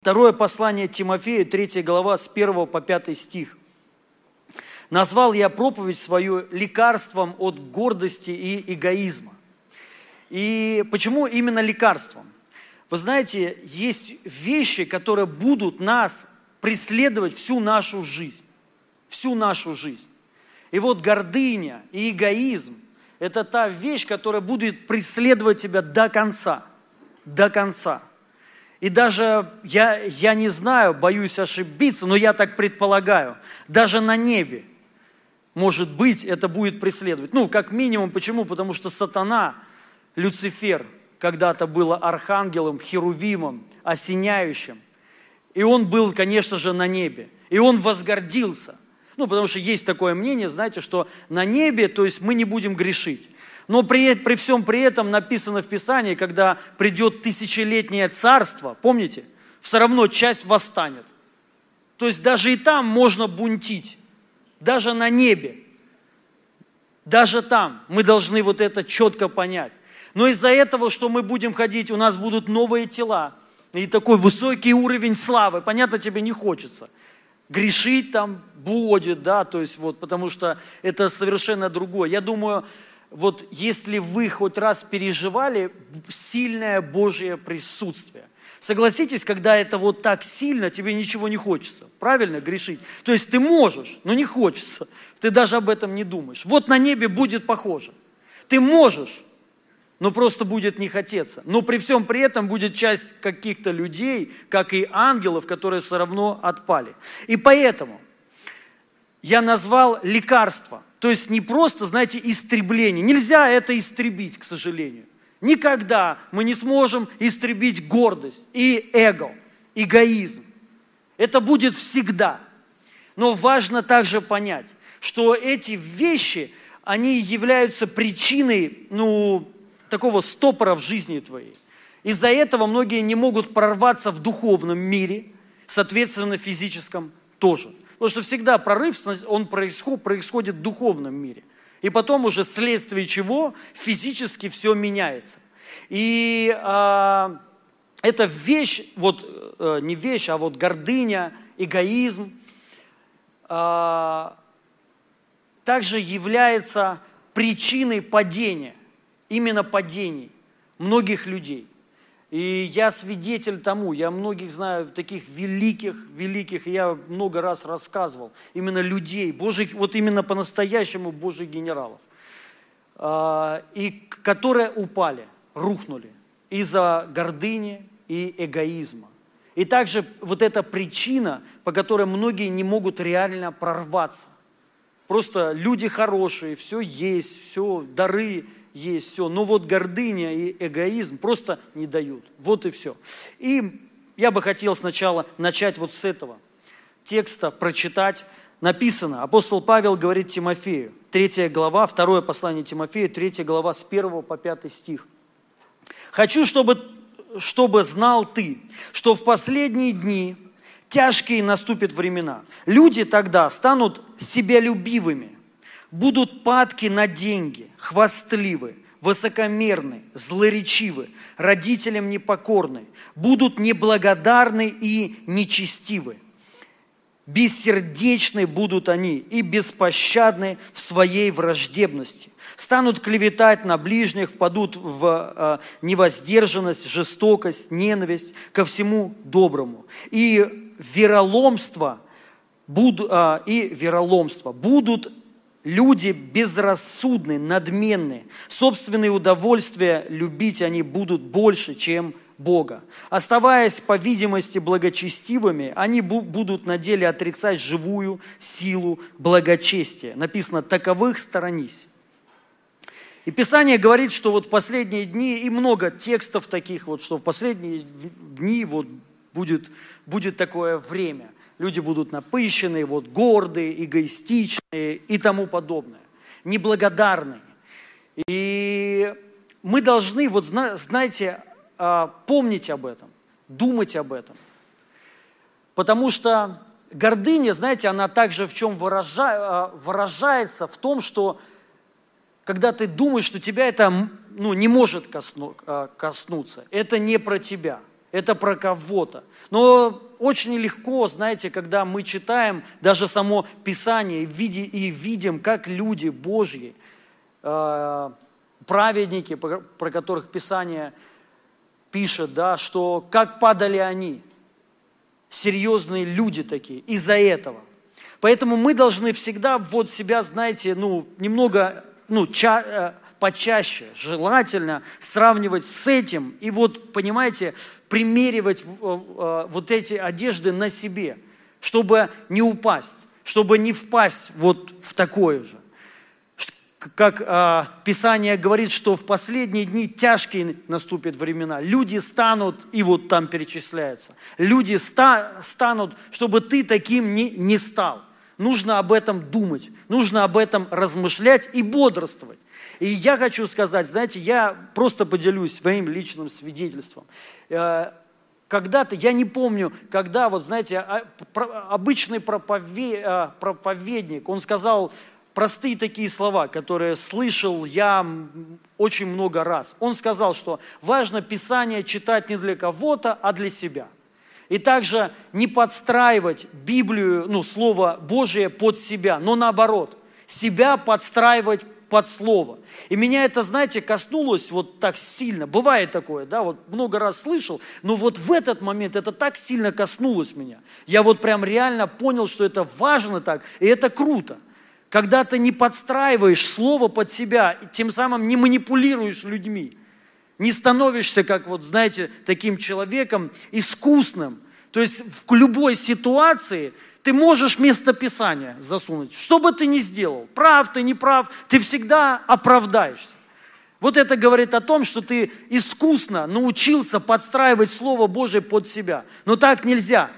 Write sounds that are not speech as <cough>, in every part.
Второе послание Тимофею, 3 глава, с 1 по 5 стих. «Назвал я проповедь свою лекарством от гордости и эгоизма». И почему именно лекарством? Вы знаете, есть вещи, которые будут нас преследовать всю нашу жизнь. Всю нашу жизнь. И вот гордыня и эгоизм – это та вещь, которая будет преследовать тебя до конца. До конца – и даже я, я не знаю, боюсь ошибиться, но я так предполагаю, даже на небе, может быть, это будет преследовать. Ну, как минимум, почему? Потому что сатана, Люцифер, когда-то был архангелом, херувимом, осеняющим. И он был, конечно же, на небе. И он возгордился. Ну, потому что есть такое мнение, знаете, что на небе, то есть мы не будем грешить. Но при, при всем при этом написано в Писании, когда придет тысячелетнее царство, помните, все равно часть восстанет. То есть даже и там можно бунтить, даже на небе. Даже там мы должны вот это четко понять. Но из-за этого, что мы будем ходить, у нас будут новые тела и такой высокий уровень славы. Понятно, тебе не хочется. Грешить там будет, да, то есть вот, потому что это совершенно другое. Я думаю, вот если вы хоть раз переживали сильное Божье присутствие, согласитесь, когда это вот так сильно, тебе ничего не хочется, правильно, грешить? То есть ты можешь, но не хочется, ты даже об этом не думаешь. Вот на небе будет похоже. Ты можешь, но просто будет не хотеться. Но при всем при этом будет часть каких-то людей, как и ангелов, которые все равно отпали. И поэтому я назвал лекарство – то есть не просто, знаете, истребление. Нельзя это истребить, к сожалению. Никогда мы не сможем истребить гордость и эго, эгоизм. Это будет всегда. Но важно также понять, что эти вещи, они являются причиной, ну, такого стопора в жизни твоей. Из-за этого многие не могут прорваться в духовном мире, соответственно, в физическом тоже. Потому что всегда прорыв, он происходит, происходит в духовном мире. И потом уже вследствие чего физически все меняется. И а, эта вещь, вот а, не вещь, а вот гордыня, эгоизм, а, также является причиной падения, именно падений многих людей. И я свидетель тому, я многих знаю, таких великих, великих, я много раз рассказывал, именно людей, Божьих, вот именно по-настоящему Божьих генералов, а, и которые упали, рухнули из-за гордыни и эгоизма. И также вот эта причина, по которой многие не могут реально прорваться. Просто люди хорошие, все есть, все, дары, есть все, но вот гордыня и эгоизм просто не дают. Вот и все. И я бы хотел сначала начать вот с этого текста, прочитать. Написано, апостол Павел говорит Тимофею, 3 глава, второе послание Тимофею, 3 глава с 1 по 5 стих. «Хочу, чтобы, чтобы знал ты, что в последние дни тяжкие наступят времена. Люди тогда станут себялюбивыми, будут падки на деньги, хвастливы, высокомерны, злоречивы, родителям непокорны, будут неблагодарны и нечестивы. Бессердечны будут они и беспощадны в своей враждебности. Станут клеветать на ближних, впадут в э, невоздержанность, жестокость, ненависть ко всему доброму. И вероломство, буд, э, и вероломство будут Люди безрассудны, надменны. Собственные удовольствия любить они будут больше, чем Бога. Оставаясь, по видимости, благочестивыми, они будут на деле отрицать живую силу благочестия. Написано, таковых сторонись. И Писание говорит, что вот в последние дни, и много текстов таких вот, что в последние дни вот будет, будет такое время – люди будут напыщенные, вот, гордые, эгоистичные и тому подобное, неблагодарные. И мы должны, вот знаете, а, помнить об этом, думать об этом. Потому что гордыня, знаете, она также в чем а, выражается? В том, что когда ты думаешь, что тебя это ну, не может а, коснуться, это не про тебя – это про кого-то. Но очень легко, знаете, когда мы читаем даже само Писание и видим, как люди Божьи, э, праведники, про которых Писание пишет, да, что как падали они, серьезные люди такие, из-за этого. Поэтому мы должны всегда вот себя, знаете, ну, немного, ну, ча, э, почаще, желательно сравнивать с этим и вот, понимаете, примеривать э, вот эти одежды на себе, чтобы не упасть, чтобы не впасть вот в такое же. Как а, Писание говорит, что в последние дни тяжкие наступят времена. Люди станут, и вот там перечисляются, люди ста, станут, чтобы ты таким не, не стал. Нужно об этом думать, нужно об этом размышлять и бодрствовать. И я хочу сказать, знаете, я просто поделюсь своим личным свидетельством. Э, когда-то, я не помню, когда, вот знаете, а, обычный э, проповедник, он сказал простые такие слова, которые слышал я очень много раз. Он сказал, что важно Писание читать не для кого-то, а для себя. И также не подстраивать Библию, ну, Слово Божие под себя, но наоборот, себя подстраивать под слово. И меня это, знаете, коснулось вот так сильно. Бывает такое, да, вот много раз слышал, но вот в этот момент это так сильно коснулось меня. Я вот прям реально понял, что это важно так, и это круто. Когда ты не подстраиваешь слово под себя, тем самым не манипулируешь людьми, не становишься, как вот, знаете, таким человеком искусным. То есть в любой ситуации ты можешь местописание засунуть. Что бы ты ни сделал, прав ты, не прав, ты всегда оправдаешься. Вот это говорит о том, что ты искусно научился подстраивать Слово Божие под себя. Но так нельзя.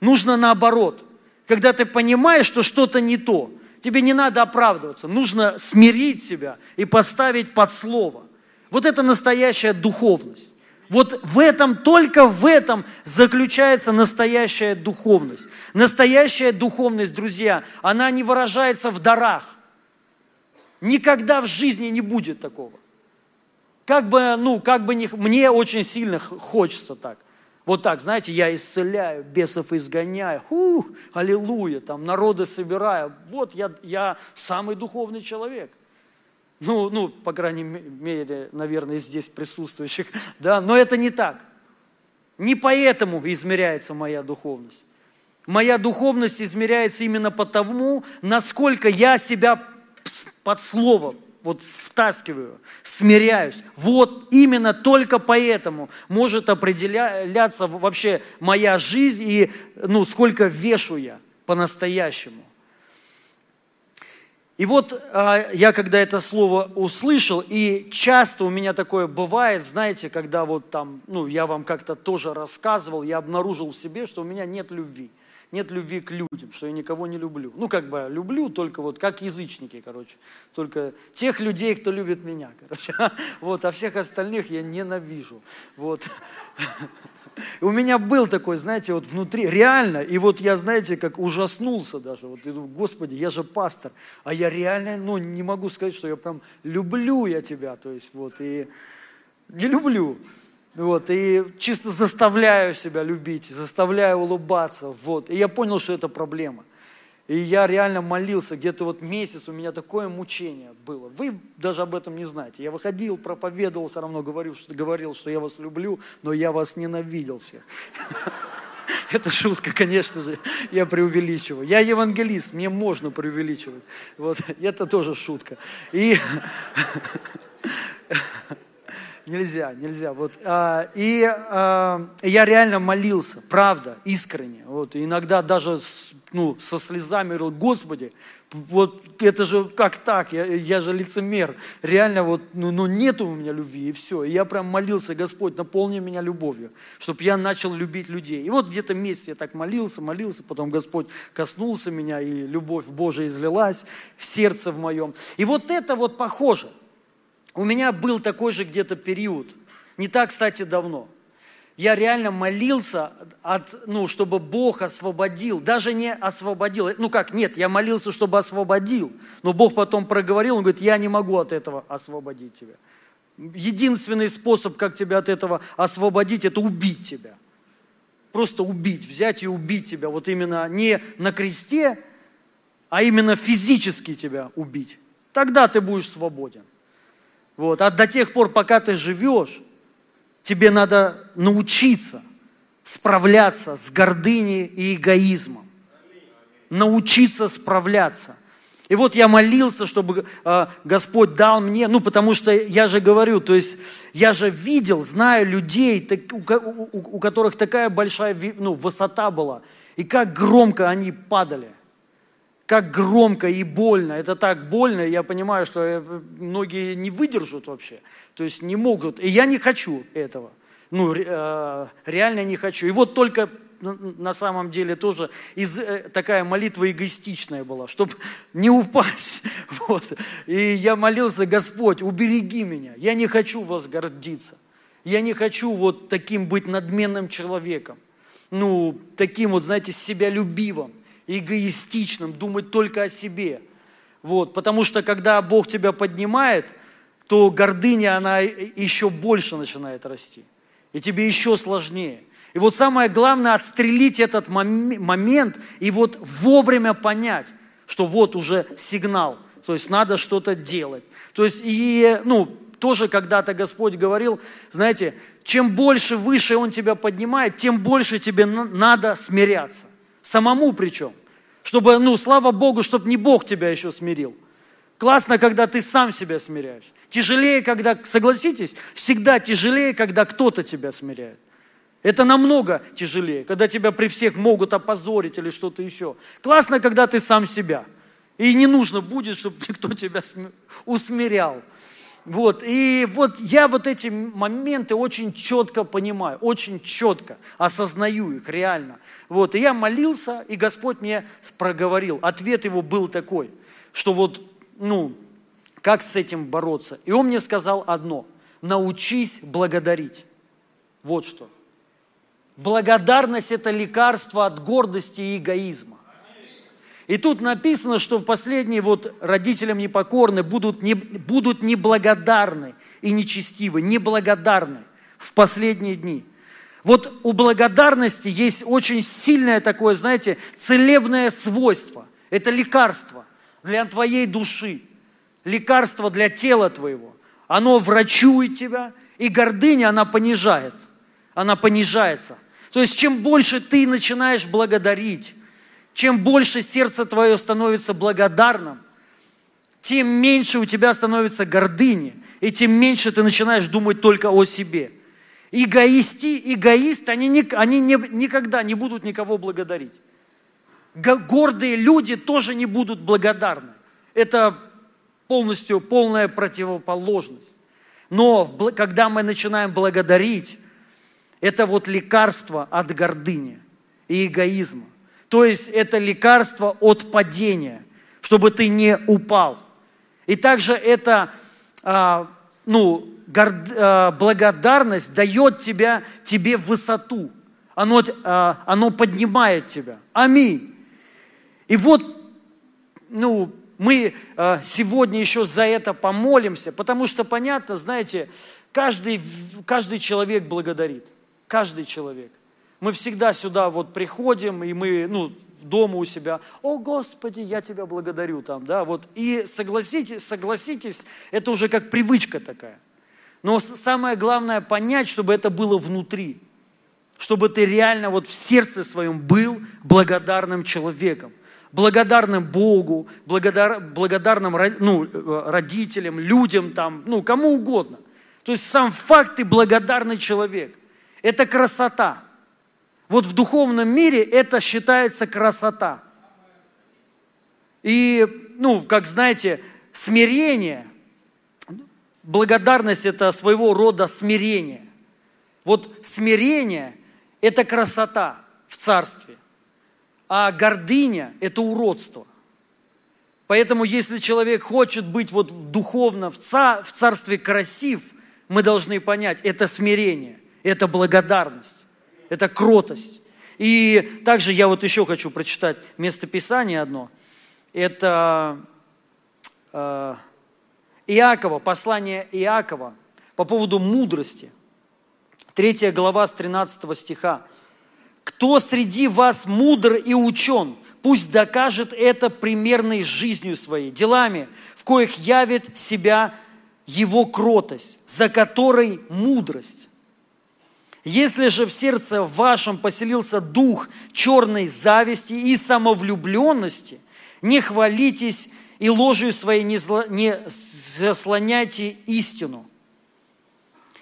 Нужно наоборот. Когда ты понимаешь, что что-то не то, тебе не надо оправдываться. Нужно смирить себя и поставить под Слово. Вот это настоящая духовность. Вот в этом, только в этом заключается настоящая духовность. Настоящая духовность, друзья, она не выражается в дарах. Никогда в жизни не будет такого. Как бы, ну, как бы не, мне очень сильно хочется так. Вот так, знаете, я исцеляю, бесов изгоняю, ух, аллилуйя, там народы собираю. Вот я, я самый духовный человек – ну, ну, по крайней мере, наверное, здесь присутствующих, <laughs> да, но это не так. Не поэтому измеряется моя духовность. Моя духовность измеряется именно потому, насколько я себя под слово вот втаскиваю, смиряюсь. Вот именно только поэтому может определяться вообще моя жизнь и ну, сколько вешу я по-настоящему. И вот а, я когда это слово услышал, и часто у меня такое бывает, знаете, когда вот там, ну, я вам как-то тоже рассказывал, я обнаружил в себе, что у меня нет любви. Нет любви к людям, что я никого не люблю. Ну, как бы люблю только вот, как язычники, короче. Только тех людей, кто любит меня, короче. <laughs> Вот, а всех остальных я ненавижу. Вот. <laughs> у меня был такой, знаете, вот внутри, реально, и вот я, знаете, как ужаснулся даже, вот, и думаю, Господи, я же пастор, а я реально, ну, не могу сказать, что я прям люблю я тебя, то есть, вот, и не люблю, вот, и чисто заставляю себя любить, заставляю улыбаться, вот, и я понял, что это проблема – и я реально молился, где-то вот месяц у меня такое мучение было. Вы даже об этом не знаете. Я выходил, проповедовал, все равно говорил, что, говорил, что я вас люблю, но я вас ненавидел всех. <laughs> Это шутка, конечно же, я преувеличиваю. Я евангелист, мне можно преувеличивать. Вот, это тоже шутка. И <laughs> нельзя, нельзя. Вот, а, и а, я реально молился, правда, искренне. Вот, иногда даже ну, со слезами говорил, Господи, вот это же как так, я, я же лицемер, реально вот, ну, ну нету у меня любви, и все. И я прям молился, Господь, наполни меня любовью, чтобы я начал любить людей. И вот где-то месяц я так молился, молился, потом Господь коснулся меня, и любовь Божия излилась в сердце в моем. И вот это вот похоже. У меня был такой же где-то период, не так, кстати, давно – я реально молился, от, ну, чтобы Бог освободил, даже не освободил, ну как, нет, я молился, чтобы освободил, но Бог потом проговорил, он говорит, я не могу от этого освободить тебя. Единственный способ, как тебя от этого освободить, это убить тебя. Просто убить, взять и убить тебя. Вот именно не на кресте, а именно физически тебя убить. Тогда ты будешь свободен. Вот. А до тех пор, пока ты живешь, тебе надо научиться справляться с гордыней и эгоизмом. Научиться справляться. И вот я молился, чтобы э, Господь дал мне, ну потому что я же говорю, то есть я же видел, знаю людей, так, у, у, у которых такая большая ну, высота была, и как громко они падали как громко и больно. Это так больно, я понимаю, что э, многие не выдержат вообще, то есть не могут. И я не хочу этого. Ну, э, реально не хочу. И вот только на самом деле тоже из, э, такая молитва эгоистичная была, чтобы <laughs> не упасть. <laughs> Вот. И я молился, Господь, убереги меня. Я не хочу вас гордиться. Я не хочу вот таким быть надменным человеком. Ну, таким вот, знаете, себя любивым эгоистичным, думать только о себе. Вот, потому что когда Бог тебя поднимает, то гордыня, она еще больше начинает расти. И тебе еще сложнее. И вот самое главное, отстрелить этот момент и вот вовремя понять, что вот уже сигнал, то есть надо что-то делать. То есть и, ну, тоже когда-то Господь говорил, знаете, чем больше выше Он тебя поднимает, тем больше тебе надо смиряться. Самому причем. Чтобы, ну, слава Богу, чтобы не Бог тебя еще смирил. Классно, когда ты сам себя смиряешь. Тяжелее, когда, согласитесь, всегда тяжелее, когда кто-то тебя смиряет. Это намного тяжелее, когда тебя при всех могут опозорить или что-то еще. Классно, когда ты сам себя. И не нужно будет, чтобы никто тебя усмирял. Вот, и вот я вот эти моменты очень четко понимаю, очень четко осознаю их реально. Вот, и я молился, и Господь мне проговорил. Ответ его был такой, что вот, ну, как с этим бороться. И он мне сказал одно, научись благодарить. Вот что. Благодарность – это лекарство от гордости и эгоизма. И тут написано, что в последние вот родителям непокорны будут, не, будут неблагодарны и нечестивы, неблагодарны в последние дни. Вот у благодарности есть очень сильное такое, знаете, целебное свойство. Это лекарство для твоей души, лекарство для тела твоего. Оно врачует тебя, и гордыня, она понижает. Она понижается. То есть, чем больше ты начинаешь благодарить, чем больше сердце твое становится благодарным, тем меньше у тебя становится гордыни, и тем меньше ты начинаешь думать только о себе. Эгоисты, эгоисты, они, не, они не, никогда не будут никого благодарить. Гордые люди тоже не будут благодарны. Это полностью полная противоположность. Но когда мы начинаем благодарить, это вот лекарство от гордыни и эгоизма. То есть это лекарство от падения, чтобы ты не упал. И также это а, ну, а, благодарность дает тебя, тебе высоту. Оно, а, оно поднимает тебя. Аминь. И вот, ну, мы сегодня еще за это помолимся, потому что понятно, знаете, каждый, каждый человек благодарит. Каждый человек. Мы всегда сюда вот приходим, и мы, ну, дома у себя, о Господи, я тебя благодарю там, да, вот. И согласитесь, согласитесь, это уже как привычка такая. Но самое главное понять, чтобы это было внутри, чтобы ты реально вот в сердце своем был благодарным человеком, благодарным Богу, благодар, благодарным ну, э, родителям, людям там, ну, кому угодно. То есть сам факт ты благодарный человек. Это красота. Вот в духовном мире это считается красота. И, ну, как знаете, смирение, благодарность – это своего рода смирение. Вот смирение – это красота в царстве, а гордыня – это уродство. Поэтому, если человек хочет быть вот духовно в царстве красив, мы должны понять – это смирение, это благодарность это кротость. И также я вот еще хочу прочитать местописание одно. Это э, Иакова, послание Иакова, по поводу мудрости. Третья глава с 13 стиха. «Кто среди вас мудр и учен, пусть докажет это примерной жизнью своей, делами, в коих явит себя его кротость, за которой мудрость. Если же в сердце вашем поселился дух черной зависти и самовлюбленности, не хвалитесь и ложью своей не, зла, не заслоняйте истину.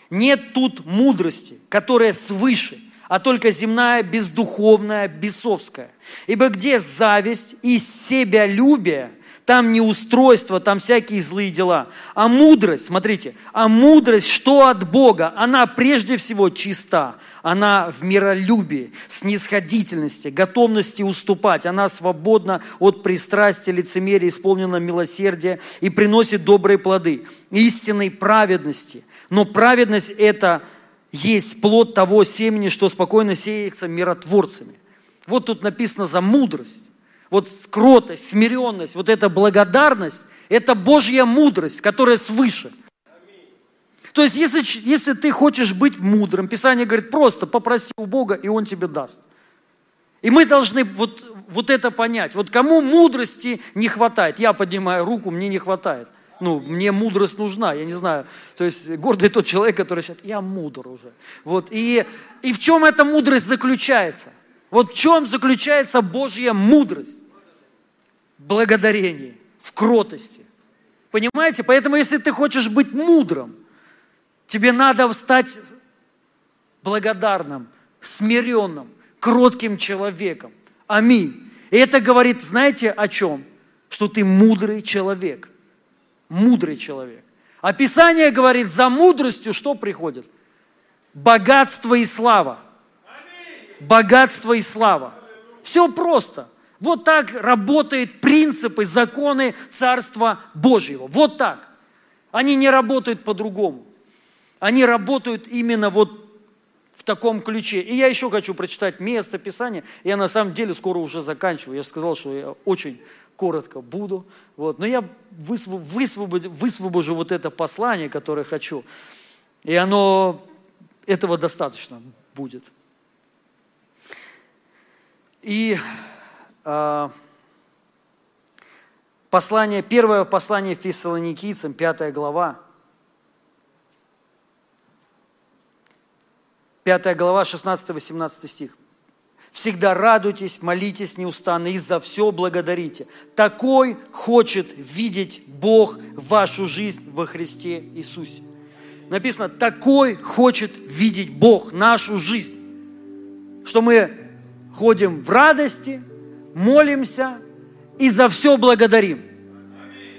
Нет тут мудрости, которая свыше, а только земная, бездуховная, бесовская. Ибо где зависть и себялюбие – там не устройство, там всякие злые дела. А мудрость, смотрите, а мудрость, что от Бога? Она прежде всего чиста. Она в миролюбии, снисходительности, готовности уступать. Она свободна от пристрастия, лицемерия, исполнена милосердия и приносит добрые плоды, истинной праведности. Но праведность – это есть плод того семени, что спокойно сеется миротворцами. Вот тут написано за мудрость вот кротость, смиренность, вот эта благодарность, это Божья мудрость, которая свыше. То есть, если, если ты хочешь быть мудрым, Писание говорит, просто попроси у Бога, и Он тебе даст. И мы должны вот, вот это понять. Вот кому мудрости не хватает? Я поднимаю руку, мне не хватает. Ну, мне мудрость нужна, я не знаю. То есть гордый тот человек, который говорит, я мудр уже. Вот. И, и в чем эта мудрость заключается? Вот в чем заключается Божья мудрость? Благодарении, в кротости. Понимаете? Поэтому, если ты хочешь быть мудрым, тебе надо стать благодарным, смиренным, кротким человеком. Аминь. И это говорит, знаете, о чем? Что ты мудрый человек. Мудрый человек. Описание говорит, за мудростью что приходит? Богатство и слава. Богатство и слава. Все просто. Вот так работают принципы, законы Царства Божьего. Вот так. Они не работают по-другому. Они работают именно вот в таком ключе. И я еще хочу прочитать место Писания. Я на самом деле скоро уже заканчиваю. Я сказал, что я очень коротко буду. Вот. Но я высвобожу, высвобожу вот это послание, которое хочу. И оно, этого достаточно будет. И послание, первое послание фессалоникийцам, пятая глава. Пятая глава, 16-18 стих. Всегда радуйтесь, молитесь неустанно и за все благодарите. Такой хочет видеть Бог вашу жизнь во Христе Иисусе. Написано, такой хочет видеть Бог нашу жизнь. Что мы ходим в радости, молимся и за все благодарим.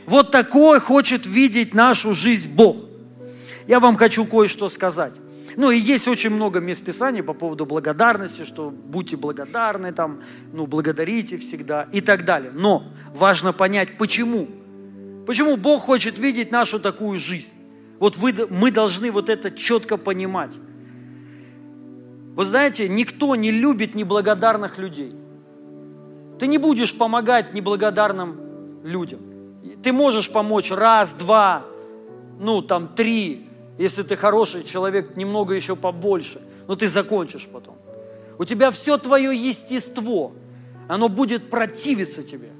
Вот такой хочет видеть нашу жизнь Бог. Я вам хочу кое-что сказать. Ну и есть очень много мест Писания по поводу благодарности, что будьте благодарны, там, ну, благодарите всегда и так далее. Но важно понять, почему. Почему Бог хочет видеть нашу такую жизнь. Вот вы, мы должны вот это четко понимать. Вы знаете, никто не любит неблагодарных людей. Ты не будешь помогать неблагодарным людям. Ты можешь помочь раз, два, ну там три, если ты хороший человек, немного еще побольше, но ты закончишь потом. У тебя все твое естество, оно будет противиться тебе.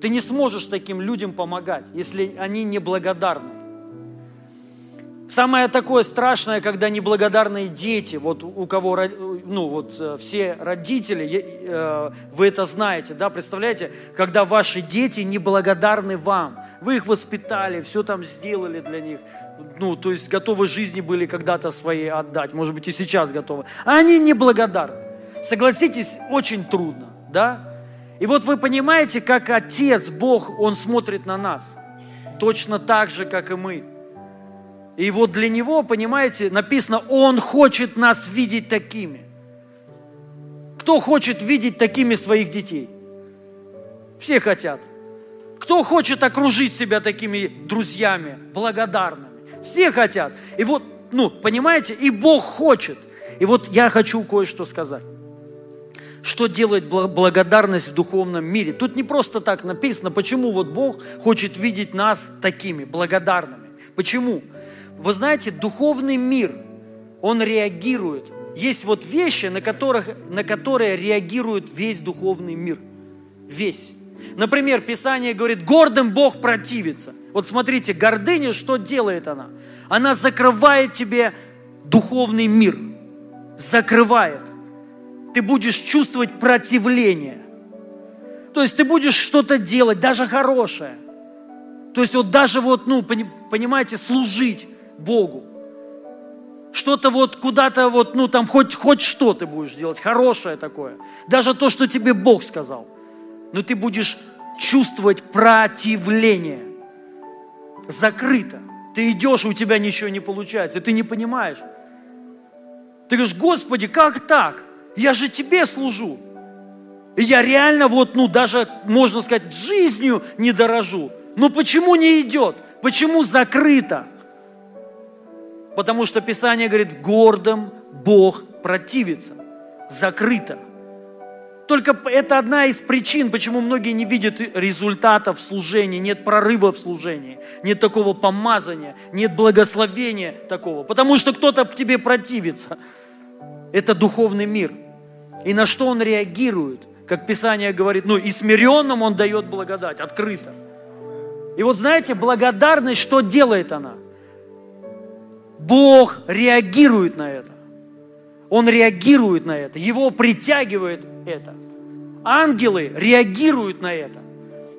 Ты не сможешь таким людям помогать, если они неблагодарны. Самое такое страшное, когда неблагодарные дети, вот у кого, ну вот э, все родители, э, вы это знаете, да, представляете, когда ваши дети неблагодарны вам, вы их воспитали, все там сделали для них, ну, то есть готовы жизни были когда-то свои отдать, может быть и сейчас готовы, а они неблагодарны. Согласитесь, очень трудно, да? И вот вы понимаете, как Отец, Бог, Он смотрит на нас, точно так же, как и мы – и вот для него, понимаете, написано, он хочет нас видеть такими. Кто хочет видеть такими своих детей? Все хотят. Кто хочет окружить себя такими друзьями, благодарными? Все хотят. И вот, ну, понимаете, и Бог хочет. И вот я хочу кое-что сказать. Что делает благодарность в духовном мире? Тут не просто так написано, почему вот Бог хочет видеть нас такими, благодарными. Почему? Вы знаете, духовный мир, он реагирует. Есть вот вещи, на, которых, на которые реагирует весь духовный мир. Весь. Например, Писание говорит, гордым Бог противится. Вот смотрите, гордыня, что делает она? Она закрывает тебе духовный мир. Закрывает. Ты будешь чувствовать противление. То есть ты будешь что-то делать, даже хорошее. То есть вот даже вот, ну, понимаете, служить Богу. Что-то вот куда-то вот, ну там хоть, хоть что ты будешь делать, хорошее такое. Даже то, что тебе Бог сказал. Но ты будешь чувствовать противление. Закрыто. Ты идешь, у тебя ничего не получается, и ты не понимаешь. Ты говоришь, Господи, как так? Я же Тебе служу. И я реально вот, ну даже, можно сказать, жизнью не дорожу. Но почему не идет? Почему закрыто? Потому что Писание говорит, гордым Бог противится. Закрыто. Только это одна из причин, почему многие не видят результатов служения, нет прорыва в служении, нет такого помазания, нет благословения такого. Потому что кто-то тебе противится. Это духовный мир. И на что он реагирует? Как Писание говорит, ну и смиренным он дает благодать, открыто. И вот знаете, благодарность, что делает она? Бог реагирует на это. Он реагирует на это, его притягивает это. Ангелы реагируют на это.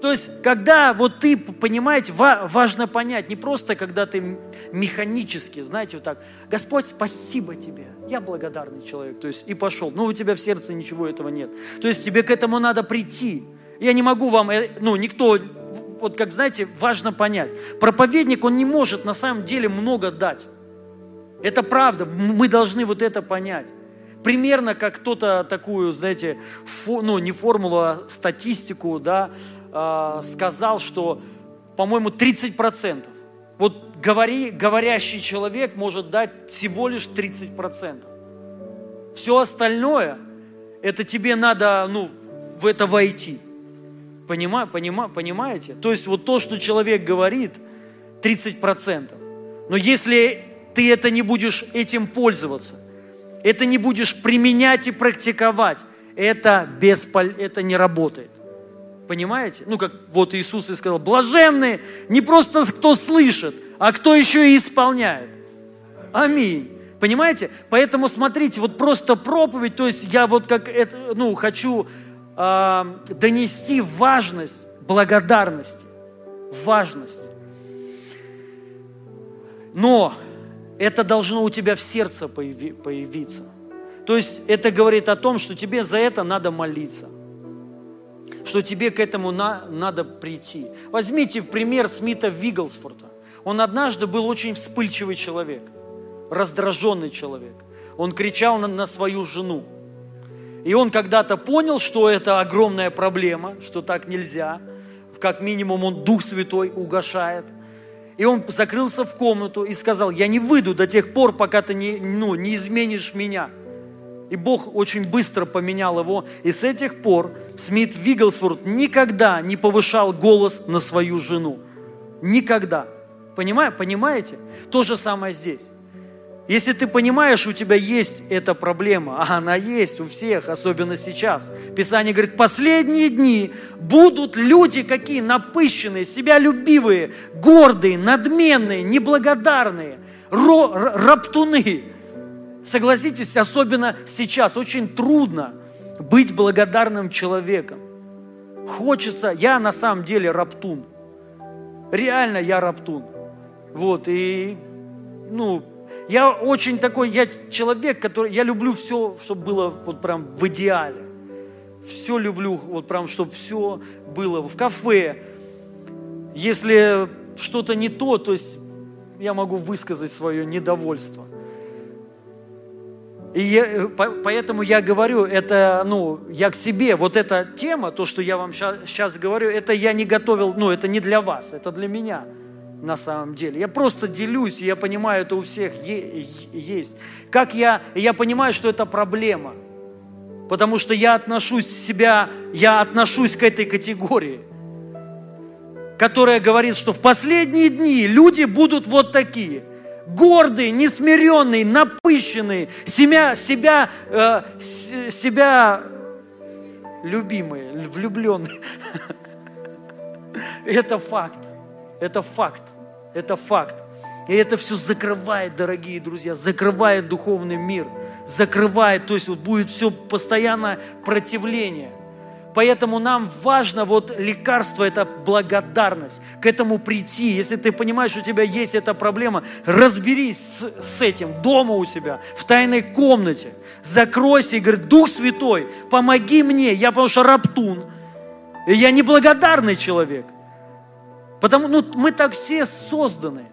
То есть, когда вот ты, понимаете, важно понять, не просто когда ты механически, знаете, вот так, Господь, спасибо тебе, я благодарный человек, то есть, и пошел, ну, у тебя в сердце ничего этого нет. То есть, тебе к этому надо прийти. Я не могу вам, э, ну, никто, вот как знаете, важно понять, проповедник, он не может на самом деле много дать. Это правда, мы должны вот это понять. Примерно как кто-то такую, знаете, фо, ну не формулу, а статистику, да, э, сказал, что, по-моему, 30%. Вот говори, говорящий человек может дать всего лишь 30%. Все остальное, это тебе надо, ну, в это войти. Понима, понима, понимаете? То есть вот то, что человек говорит, 30%. Но если ты это не будешь этим пользоваться, это не будешь применять и практиковать, это, беспол... это не работает. Понимаете? Ну, как вот Иисус и сказал, блаженные не просто кто слышит, а кто еще и исполняет. Аминь. Понимаете? Поэтому смотрите, вот просто проповедь, то есть я вот как это, ну, хочу э, донести важность благодарности. Важность. Но это должно у тебя в сердце появиться. То есть это говорит о том, что тебе за это надо молиться. Что тебе к этому на, надо прийти. Возьмите пример Смита Вигглсфорда. Он однажды был очень вспыльчивый человек, раздраженный человек. Он кричал на, на свою жену. И он когда-то понял, что это огромная проблема, что так нельзя. Как минимум он Дух Святой угошает – и он закрылся в комнату и сказал, я не выйду до тех пор, пока ты не, ну, не изменишь меня. И Бог очень быстро поменял его. И с этих пор Смит Вигглсворт никогда не повышал голос на свою жену. Никогда. Понимаете? Понимаете? То же самое здесь. Если ты понимаешь, у тебя есть эта проблема, а она есть у всех, особенно сейчас. Писание говорит, последние дни будут люди какие? Напыщенные, себялюбивые, гордые, надменные, неблагодарные, ро- раптуны. Согласитесь, особенно сейчас очень трудно быть благодарным человеком. Хочется, я на самом деле раптун. Реально я раптун. Вот, и, ну, я очень такой, я человек, который, я люблю все, чтобы было вот прям в идеале. Все люблю, вот прям, чтобы все было в кафе. Если что-то не то, то есть я могу высказать свое недовольство. И я, поэтому я говорю, это, ну, я к себе, вот эта тема, то, что я вам сейчас, сейчас говорю, это я не готовил, ну, это не для вас, это для меня на самом деле. Я просто делюсь, я понимаю, это у всех есть. Как я, я понимаю, что это проблема, потому что я отношусь себя, я отношусь к этой категории, которая говорит, что в последние дни люди будут вот такие, гордый, несмиренный, напыщенный, себя, себя, э, себя любимый, влюбленный. <laughs> Это факт. Это факт. Это факт. И это все закрывает, дорогие друзья, закрывает духовный мир, закрывает, то есть вот будет все постоянно противление. Поэтому нам важно, вот лекарство – это благодарность, к этому прийти. Если ты понимаешь, что у тебя есть эта проблема, разберись с, с этим дома у себя, в тайной комнате. Закройся и говори, Дух Святой, помоги мне, я потому что раптун, я неблагодарный человек. Потому ну, мы так все созданы.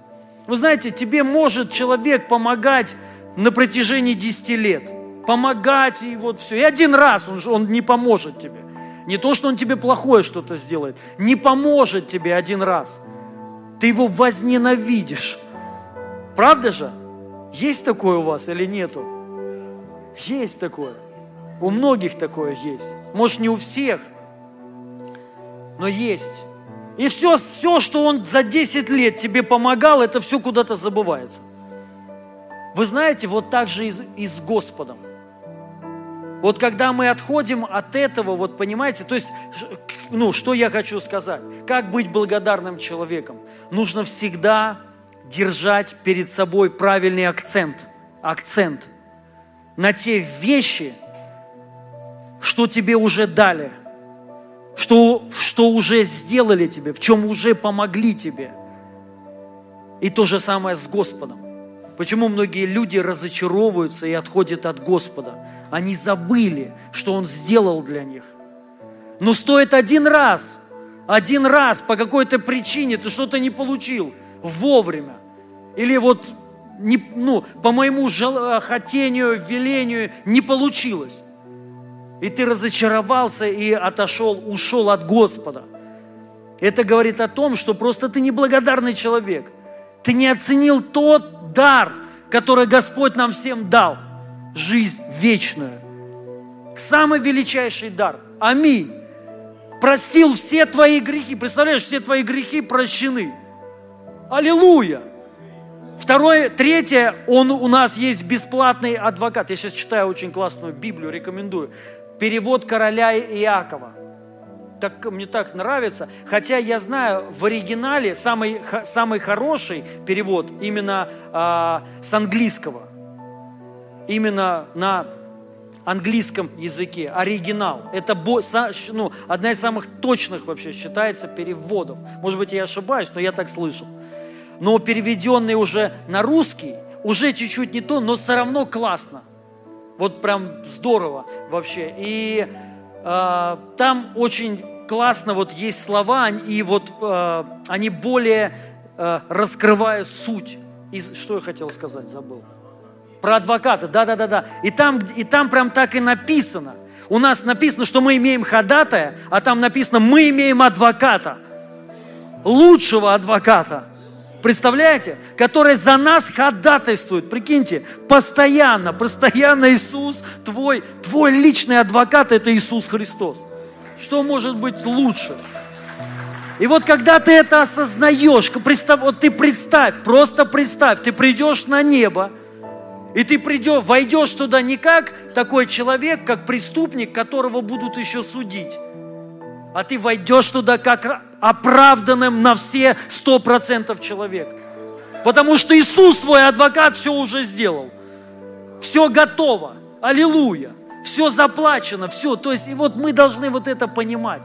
Вы знаете, тебе может человек помогать на протяжении 10 лет. Помогать и вот все. И один раз он, он не поможет тебе. Не то, что он тебе плохое что-то сделает. Не поможет тебе один раз. Ты его возненавидишь. Правда же? Есть такое у вас или нету? Есть такое. У многих такое есть. Может, не у всех, но есть. И все, все, что он за 10 лет тебе помогал, это все куда-то забывается. Вы знаете, вот так же и и с Господом. Вот когда мы отходим от этого, вот понимаете, то есть, ну, что я хочу сказать? Как быть благодарным человеком? Нужно всегда держать перед собой правильный акцент. Акцент на те вещи, что тебе уже дали – что, что уже сделали тебе, в чем уже помогли тебе. И то же самое с Господом. Почему многие люди разочаровываются и отходят от Господа? Они забыли, что Он сделал для них. Но стоит один раз, один раз по какой-то причине ты что-то не получил вовремя. Или вот не, ну, по моему хотению, велению не получилось и ты разочаровался и отошел, ушел от Господа. Это говорит о том, что просто ты неблагодарный человек. Ты не оценил тот дар, который Господь нам всем дал. Жизнь вечную. Самый величайший дар. Аминь. Простил все твои грехи. Представляешь, все твои грехи прощены. Аллилуйя. Второе, третье, он, у нас есть бесплатный адвокат. Я сейчас читаю очень классную Библию, рекомендую перевод короля Иакова. Так, мне так нравится. Хотя я знаю, в оригинале самый, самый хороший перевод именно а, с английского. Именно на английском языке, оригинал. Это ну, одна из самых точных вообще считается переводов. Может быть, я ошибаюсь, но я так слышал. Но переведенный уже на русский, уже чуть-чуть не то, но все равно классно. Вот прям здорово вообще. И э, там очень классно вот есть слова, и вот э, они более э, раскрывают суть. И что я хотел сказать, забыл. Про адвоката, да-да-да-да. И там, и там прям так и написано. У нас написано, что мы имеем ходатая, а там написано, мы имеем адвоката. Лучшего адвоката Представляете? Который за нас ходатайствует. Прикиньте, постоянно, постоянно Иисус, твой, твой личный адвокат, это Иисус Христос. Что может быть лучше? И вот когда ты это осознаешь, представь, вот ты представь, просто представь, ты придешь на небо, и ты придешь, войдешь туда не как такой человек, как преступник, которого будут еще судить, а ты войдешь туда как оправданным на все сто процентов человек. Потому что Иисус, твой адвокат, все уже сделал. Все готово. Аллилуйя. Все заплачено, все. То есть, и вот мы должны вот это понимать.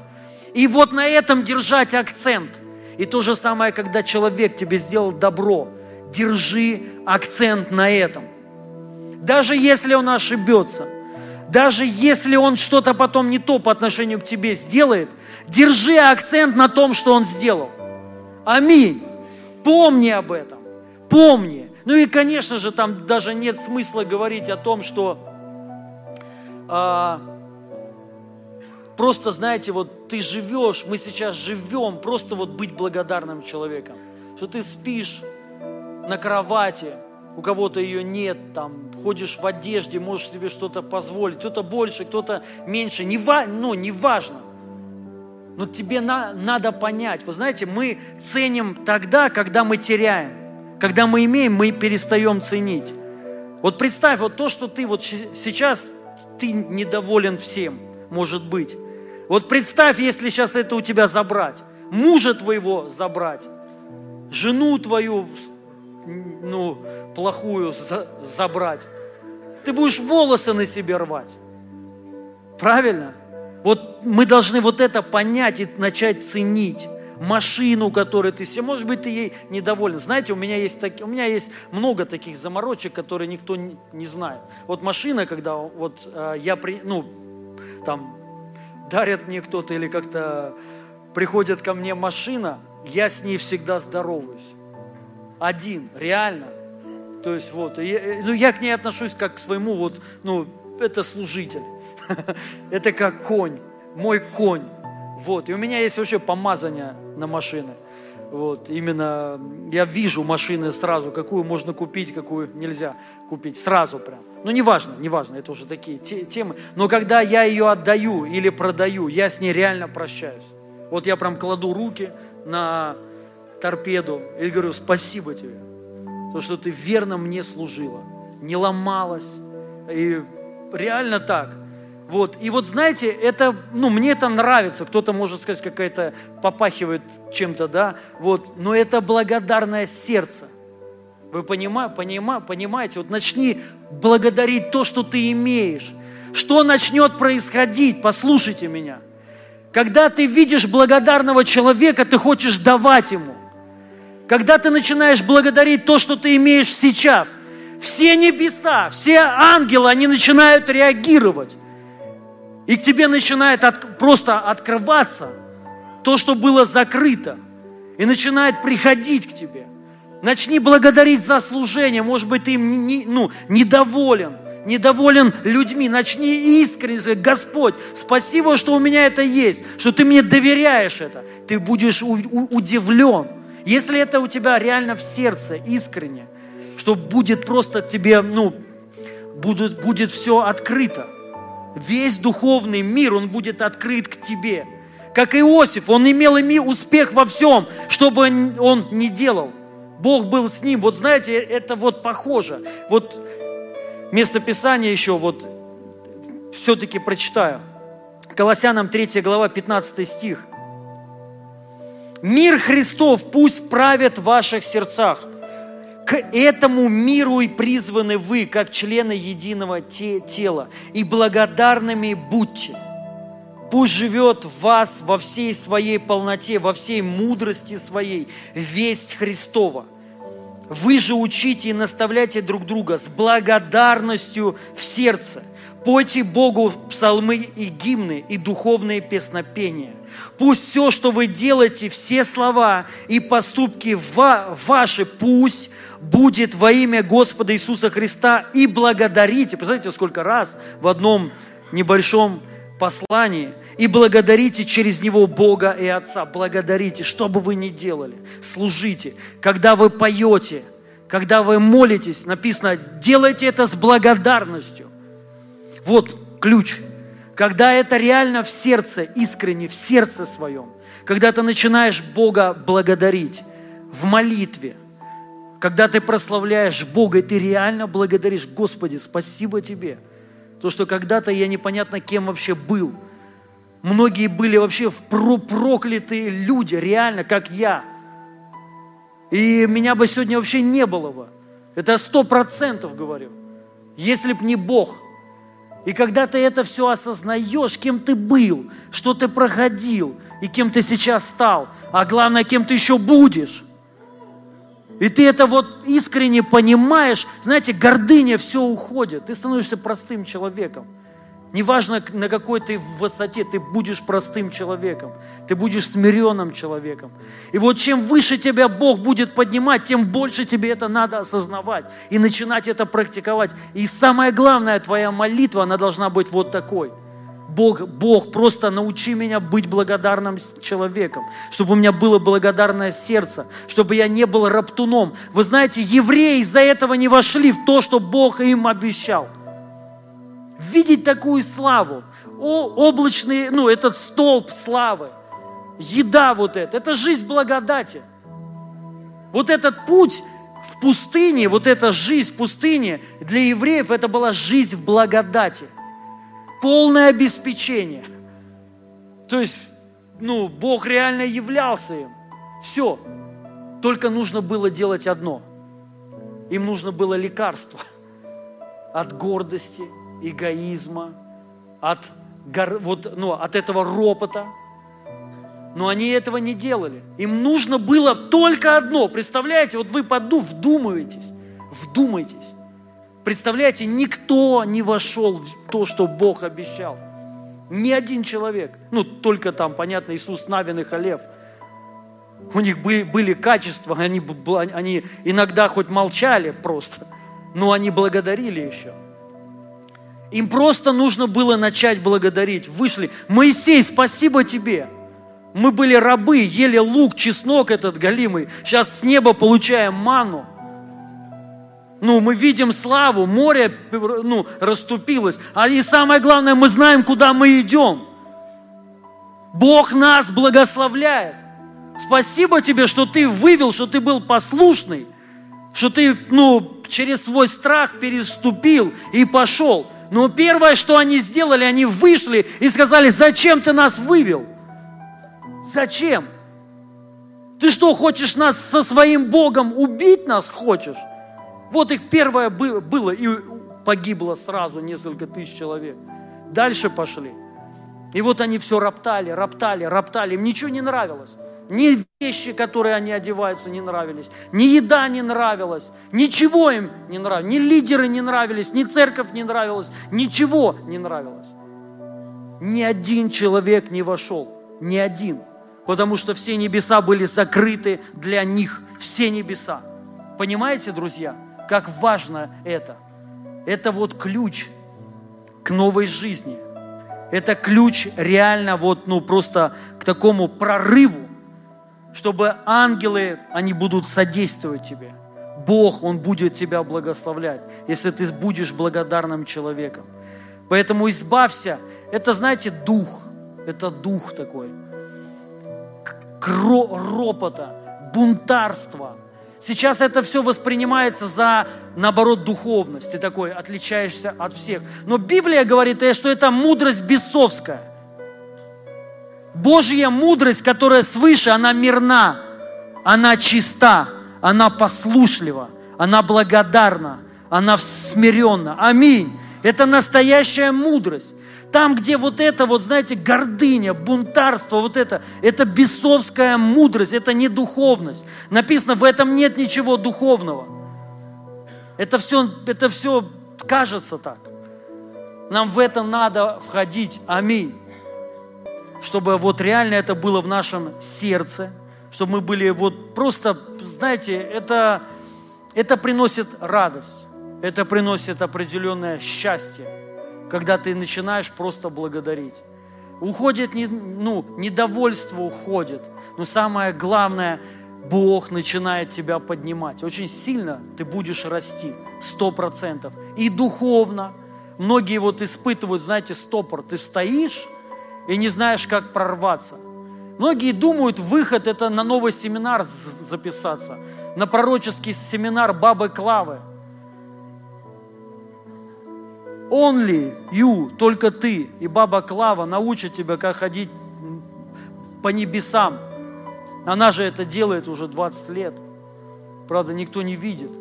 И вот на этом держать акцент. И то же самое, когда человек тебе сделал добро. Держи акцент на этом. Даже если он ошибется – даже если он что-то потом не то по отношению к тебе сделает, держи акцент на том, что он сделал. Аминь. Помни об этом. Помни. Ну и, конечно же, там даже нет смысла говорить о том, что а, просто, знаете, вот ты живешь, мы сейчас живем, просто вот быть благодарным человеком. Что ты спишь на кровати, у кого-то ее нет, там, ходишь в одежде, можешь себе что-то позволить, кто-то больше, кто-то меньше, не, ва, ну, не важно. Но тебе на, надо понять, вы знаете, мы ценим тогда, когда мы теряем. Когда мы имеем, мы перестаем ценить. Вот представь, вот то, что ты вот сейчас, ты недоволен всем, может быть. Вот представь, если сейчас это у тебя забрать, мужа твоего забрать, жену твою, ну, плохую за, забрать. Ты будешь волосы на себе рвать. Правильно? Вот мы должны вот это понять и начать ценить машину, которую ты себе, может быть, ты ей недоволен. Знаете, у меня есть, так, у меня есть много таких заморочек, которые никто не, знает. Вот машина, когда вот э, я, при, ну, там, дарят мне кто-то или как-то приходит ко мне машина, я с ней всегда здороваюсь. Один, реально. То есть вот, я, ну я к ней отношусь как к своему вот, ну, это служитель. <laughs> Это как конь, мой конь. Вот, и у меня есть вообще помазание на машины. Вот, именно я вижу машины сразу, какую можно купить, какую нельзя купить, сразу прям. Ну, неважно, неважно, это уже такие те, темы. Но когда я ее отдаю или продаю, я с ней реально прощаюсь. Вот я прям кладу руки на торпеду и говорю, спасибо тебе, то, что ты верно мне служила, не ломалась. И реально так. Вот. И вот знаете, это, ну, мне это нравится. Кто-то может сказать, какая-то попахивает чем-то, да. Вот. Но это благодарное сердце. Вы понимаете, понимаете, понимаете? Вот начни благодарить то, что ты имеешь. Что начнет происходить? Послушайте меня. Когда ты видишь благодарного человека, ты хочешь давать ему. Когда ты начинаешь благодарить то, что ты имеешь сейчас, все небеса, все ангелы, они начинают реагировать. И к тебе начинает от, просто открываться то, что было закрыто. И начинает приходить к тебе. Начни благодарить за служение. Может быть, ты им не, ну, недоволен, недоволен людьми. Начни искренне сказать, Господь, спасибо, что у меня это есть, что ты мне доверяешь это. Ты будешь удивлен. Если это у тебя реально в сердце, искренне, что будет просто тебе, ну, будет, будет все открыто весь духовный мир, он будет открыт к тебе. Как Иосиф, он имел успех во всем, что бы он не делал. Бог был с ним. Вот знаете, это вот похоже. Вот место Писания еще вот все-таки прочитаю. Колоссянам 3 глава, 15 стих. «Мир Христов пусть правит в ваших сердцах, к этому миру и призваны вы, как члены единого те, тела, и благодарными будьте. Пусть живет в вас во всей своей полноте, во всей мудрости своей, весть Христова. Вы же учите и наставляйте друг друга с благодарностью в сердце. Пойте Богу псалмы и гимны и духовные песнопения. Пусть все, что вы делаете, все слова и поступки ваши, пусть будет во имя Господа Иисуса Христа и благодарите. Представляете, сколько раз в одном небольшом послании. И благодарите через него Бога и Отца. Благодарите, что бы вы ни делали. Служите. Когда вы поете, когда вы молитесь, написано, делайте это с благодарностью. Вот ключ. Когда это реально в сердце, искренне, в сердце своем. Когда ты начинаешь Бога благодарить в молитве, когда ты прославляешь Бога, и ты реально благодаришь, Господи, спасибо Тебе. То, что когда-то я непонятно кем вообще был. Многие были вообще проклятые люди, реально, как я. И меня бы сегодня вообще не было бы. Это сто процентов говорю. Если б не Бог. И когда ты это все осознаешь, кем ты был, что ты проходил, и кем ты сейчас стал, а главное, кем ты еще будешь, и ты это вот искренне понимаешь, знаете, гордыня все уходит. Ты становишься простым человеком. Неважно, на какой ты высоте, ты будешь простым человеком. Ты будешь смиренным человеком. И вот чем выше тебя Бог будет поднимать, тем больше тебе это надо осознавать и начинать это практиковать. И самое главное, твоя молитва, она должна быть вот такой – Бог, Бог, просто научи меня быть благодарным человеком, чтобы у меня было благодарное сердце, чтобы я не был раптуном. Вы знаете, евреи из-за этого не вошли в то, что Бог им обещал. Видеть такую славу, о, облачный, ну, этот столб славы, еда вот эта, это жизнь благодати. Вот этот путь, в пустыне, вот эта жизнь в пустыне, для евреев это была жизнь в благодати. Полное обеспечение. То есть, ну, Бог реально являлся им. Все. Только нужно было делать одно. Им нужно было лекарство от гордости, эгоизма, от, вот, ну, от этого ропота. Но они этого не делали. Им нужно было только одно. Представляете, вот вы поду, вдумываетесь, вдумайтесь. Представляете, никто не вошел в то, что Бог обещал. Ни один человек. Ну, только там, понятно, Иисус Навин и Халев. У них были, были качества, они, они иногда хоть молчали просто, но они благодарили еще. Им просто нужно было начать благодарить. Вышли. Моисей, спасибо тебе. Мы были рабы, ели лук, чеснок этот галимый. Сейчас с неба получаем ману. Ну, мы видим славу, море ну, расступилось. А и самое главное, мы знаем, куда мы идем. Бог нас благословляет. Спасибо тебе, что ты вывел, что ты был послушный, что ты ну, через свой страх переступил и пошел. Но первое, что они сделали, они вышли и сказали, зачем ты нас вывел? Зачем? Ты что, хочешь нас со своим Богом убить нас хочешь? Вот их первое было, и погибло сразу несколько тысяч человек. Дальше пошли. И вот они все роптали, роптали, роптали. Им ничего не нравилось. Ни вещи, которые они одеваются, не нравились. Ни еда не нравилась. Ничего им не нравилось. Ни лидеры не нравились, ни церковь не нравилась. Ничего не нравилось. Ни один человек не вошел. Ни один. Потому что все небеса были закрыты для них. Все небеса. Понимаете, друзья, как важно это? Это вот ключ к новой жизни. Это ключ реально вот, ну, просто к такому прорыву, чтобы ангелы, они будут содействовать тебе. Бог, Он будет тебя благословлять, если ты будешь благодарным человеком. Поэтому избавься. Это, знаете, дух. Это дух такой. Кро, ропота, бунтарства. Сейчас это все воспринимается за, наоборот, духовность. Ты такой отличаешься от всех. Но Библия говорит, что это мудрость бесовская. Божья мудрость, которая свыше, она мирна, она чиста, она послушлива, она благодарна, она смиренна. Аминь. Это настоящая мудрость. Там, где вот это, вот знаете, гордыня, бунтарство, вот это, это бесовская мудрость, это не духовность. Написано, в этом нет ничего духовного. Это все, это все кажется так. Нам в это надо входить. Аминь чтобы вот реально это было в нашем сердце, чтобы мы были вот просто, знаете, это, это приносит радость, это приносит определенное счастье, когда ты начинаешь просто благодарить. Уходит, не, ну, недовольство уходит, но самое главное, Бог начинает тебя поднимать. Очень сильно ты будешь расти, сто процентов. И духовно. Многие вот испытывают, знаете, стопор. Ты стоишь, и не знаешь, как прорваться. Многие думают, выход это на новый семинар записаться, на пророческий семинар Бабы Клавы. Only you, только ты и Баба Клава научат тебя, как ходить по небесам. Она же это делает уже 20 лет. Правда, никто не видит.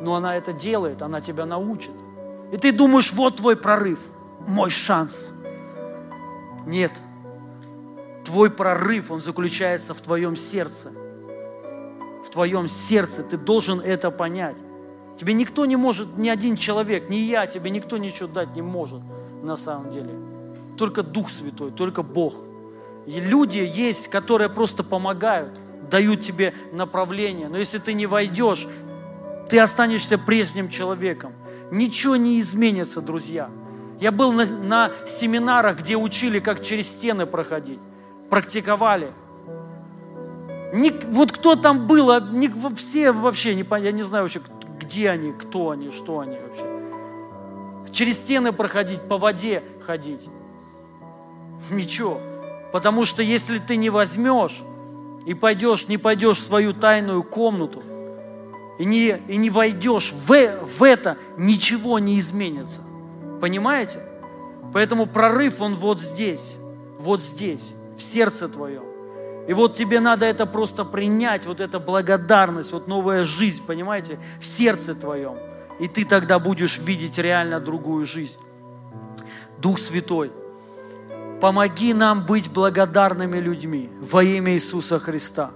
Но она это делает, она тебя научит. И ты думаешь, вот твой прорыв, мой шанс – нет. Твой прорыв, он заключается в твоем сердце. В твоем сердце ты должен это понять. Тебе никто не может, ни один человек, ни я, тебе никто ничего дать не может на самом деле. Только Дух Святой, только Бог. И люди есть, которые просто помогают, дают тебе направление. Но если ты не войдешь, ты останешься прежним человеком. Ничего не изменится, друзья. Я был на, на семинарах, где учили, как через стены проходить. Практиковали. Не, вот кто там был, а все вообще, не, я не знаю вообще, где они, кто они, что они вообще. Через стены проходить, по воде ходить. Ничего. Потому что если ты не возьмешь и пойдешь, не пойдешь в свою тайную комнату, и не, и не войдешь в, в это, ничего не изменится. Понимаете? Поэтому прорыв, он вот здесь, вот здесь, в сердце твоем. И вот тебе надо это просто принять, вот эта благодарность, вот новая жизнь, понимаете, в сердце твоем. И ты тогда будешь видеть реально другую жизнь. Дух Святой, помоги нам быть благодарными людьми во имя Иисуса Христа.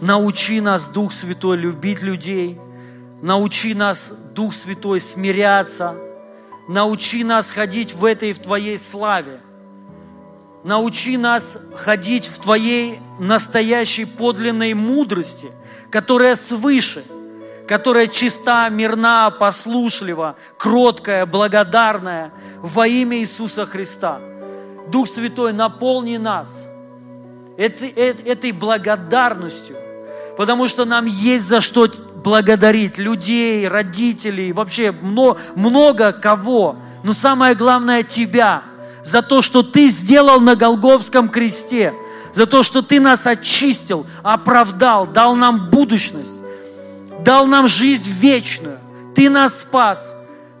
Научи нас, Дух Святой, любить людей. Научи нас, Дух Святой, смиряться. Научи нас ходить в этой, в Твоей славе. Научи нас ходить в Твоей настоящей подлинной мудрости, которая свыше, которая чиста, мирна, послушлива, кроткая, благодарная во имя Иисуса Христа. Дух Святой, наполни нас этой, этой благодарностью, потому что нам есть за что благодарить людей, родителей, вообще много, много кого. Но самое главное Тебя – за то, что Ты сделал на Голговском кресте, за то, что Ты нас очистил, оправдал, дал нам будущность, дал нам жизнь вечную. Ты нас спас.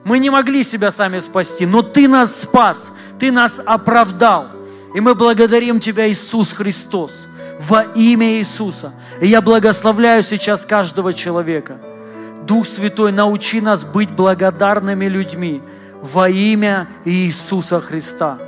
Мы не могли себя сами спасти, но Ты нас спас, Ты нас оправдал. И мы благодарим Тебя, Иисус Христос, во имя Иисуса. И я благословляю сейчас каждого человека. Дух Святой, научи нас быть благодарными людьми, во имя Иисуса Христа.